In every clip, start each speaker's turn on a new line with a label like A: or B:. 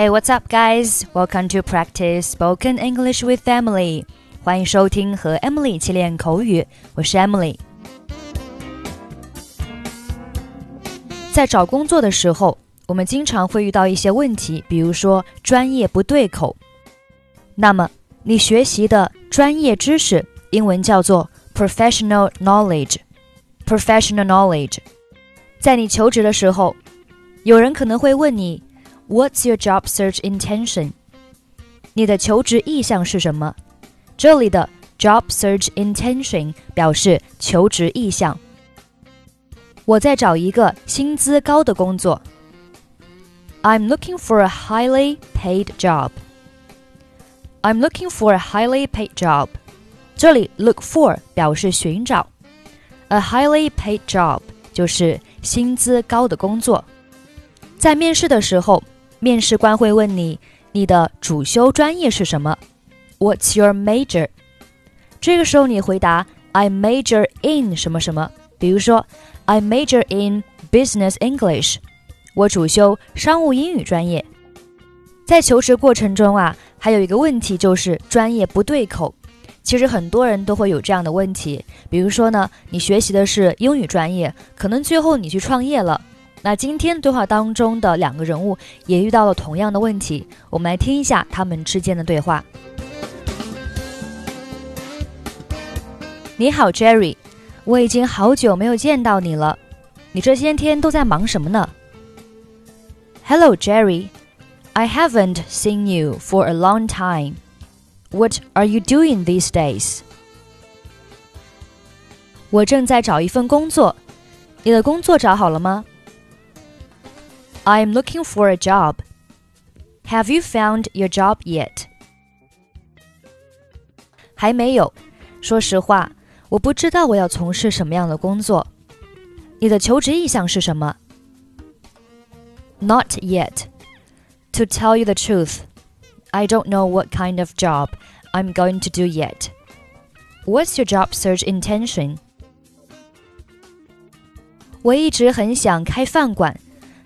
A: Hey, what's up, guys? Welcome to practice spoken English with Emily. 欢迎收听和 Emily 一起练口语，我是 Emily。在找工作的时候，我们经常会遇到一些问题，比如说专业不对口。那么，你学习的专业知识，英文叫做 professional knowledge。professional knowledge，在你求职的时候，有人可能会问你。What's your job search intention？你的求职意向是什么？这里的 job search intention 表示求职意向。我在找一个薪资高的工作。I'm looking for a highly paid job. I'm looking for a highly paid job. 这里 look for 表示寻找，a highly paid job 就是薪资高的工作。在面试的时候。 面试官会问你，你的主修专业是什么？What's your major？这个时候你回答 I major in 什么什么。比如说，I major in business English。我主修商务英语专业。在求职过程中啊，还有一个问题就是专业不对口。其实很多人都会有这样的问题。比如说呢，你学习的是英语专业，可能最后你去创业了。那今天对话当中的两个人物也遇到了同样的问题，我们来听一下他们之间的对话。你好，Jerry，我已经好久没有见到你了，你这些天都在忙什么呢？Hello, Jerry, I haven't seen you for a long time. What are you doing these days? 我正在找一份工作，你的工作找好了吗 ？I'm looking for a job. Have you found your job yet? 还没有。说实话，我不知道我要从事什么样的工作。你的求职意向是什么？Not yet. To tell you the truth, I don't know what kind of job I'm going to do yet. What's your job search intention? 我一直很想开饭馆。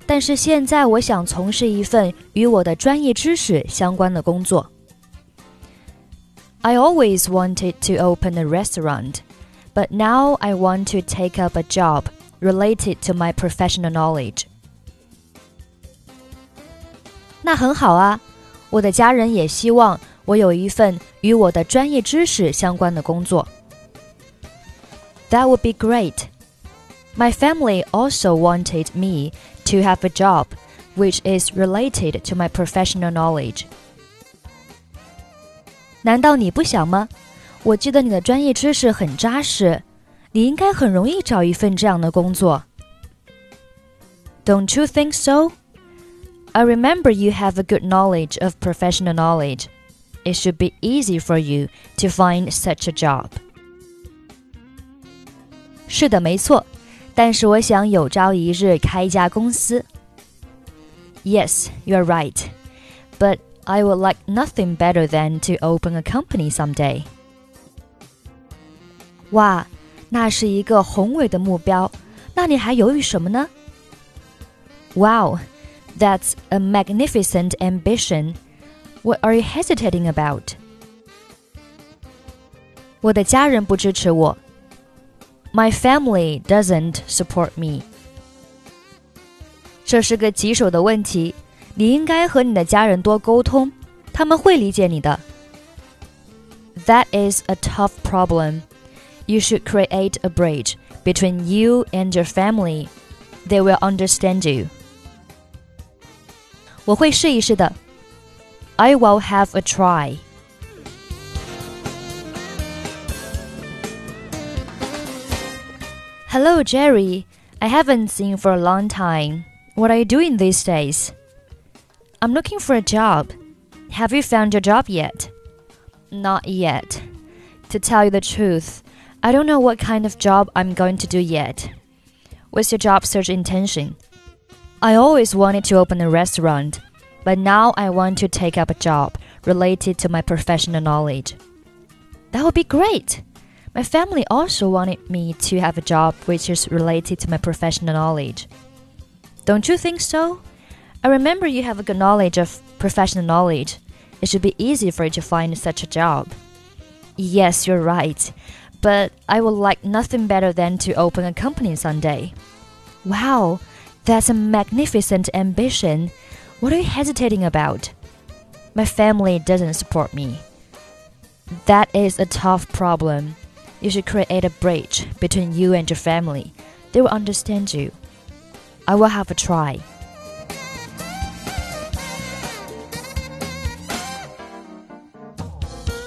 A: 但是现在我想从事一份与我的专业知识相关的工作。I always wanted to open a restaurant, but now I want to take up a job related to my professional knowledge. 那很好啊，我的家人也希望我有一份与我的专业知识相关的工作。That would be great. My family also wanted me to have a job which is related to my professional knowledge. 难道你不想吗？我记得你的专业知识很扎实，你应该很容易找一份这样的工作。Don't you think so? I remember you have a good knowledge of professional knowledge. It should be easy for you to find such a job. 是的，没错。 但是我想有朝一日开一家公司。Yes, you're right, but I would like nothing better than to open a company someday. 哇，那是一个宏伟的目标，那你还犹豫什么呢？Wow, that's a magnificent ambition. What are you hesitating about? 我的家人不支持我。 my family doesn't support me. 这是个棘手的问题，你应该和你的家人多沟通，他们会理解你的。That is a tough problem. You should create a bridge between you and your family. They will understand you. 我会试一试的。I will have a try. Hello, Jerry. I haven't seen you for a long time. What are you doing these days? I'm looking for a job. Have you found your job yet? Not yet. To tell you the truth, I don't know what kind of job I'm going to do yet. What's your job search intention? I always wanted to open a restaurant, but now I want to take up a job related to my professional knowledge. That would be great! My family also wanted me to have a job which is related to my professional knowledge. Don't you think so? I remember you have a good knowledge of professional knowledge, it should be easy for you to find such a job. Yes, you're right. But I would like nothing better than to open a company someday. Wow, that's a magnificent ambition. What are you hesitating about? My family doesn't support me. That is a tough problem. You should create a bridge between you and your family. They will understand you. I will have a try.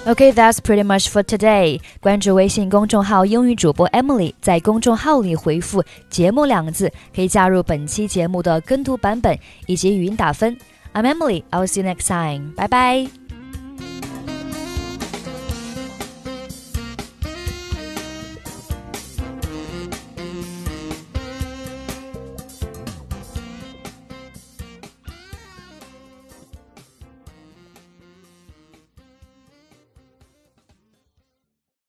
A: Okay, that's pretty much for today. 关注微信公众号“英语主播 Emily”，在公众号里回复“节目”两个字，可以加入本期节目的跟读版本以及语音打分。I'm Emily. I'll see you next time. Bye bye.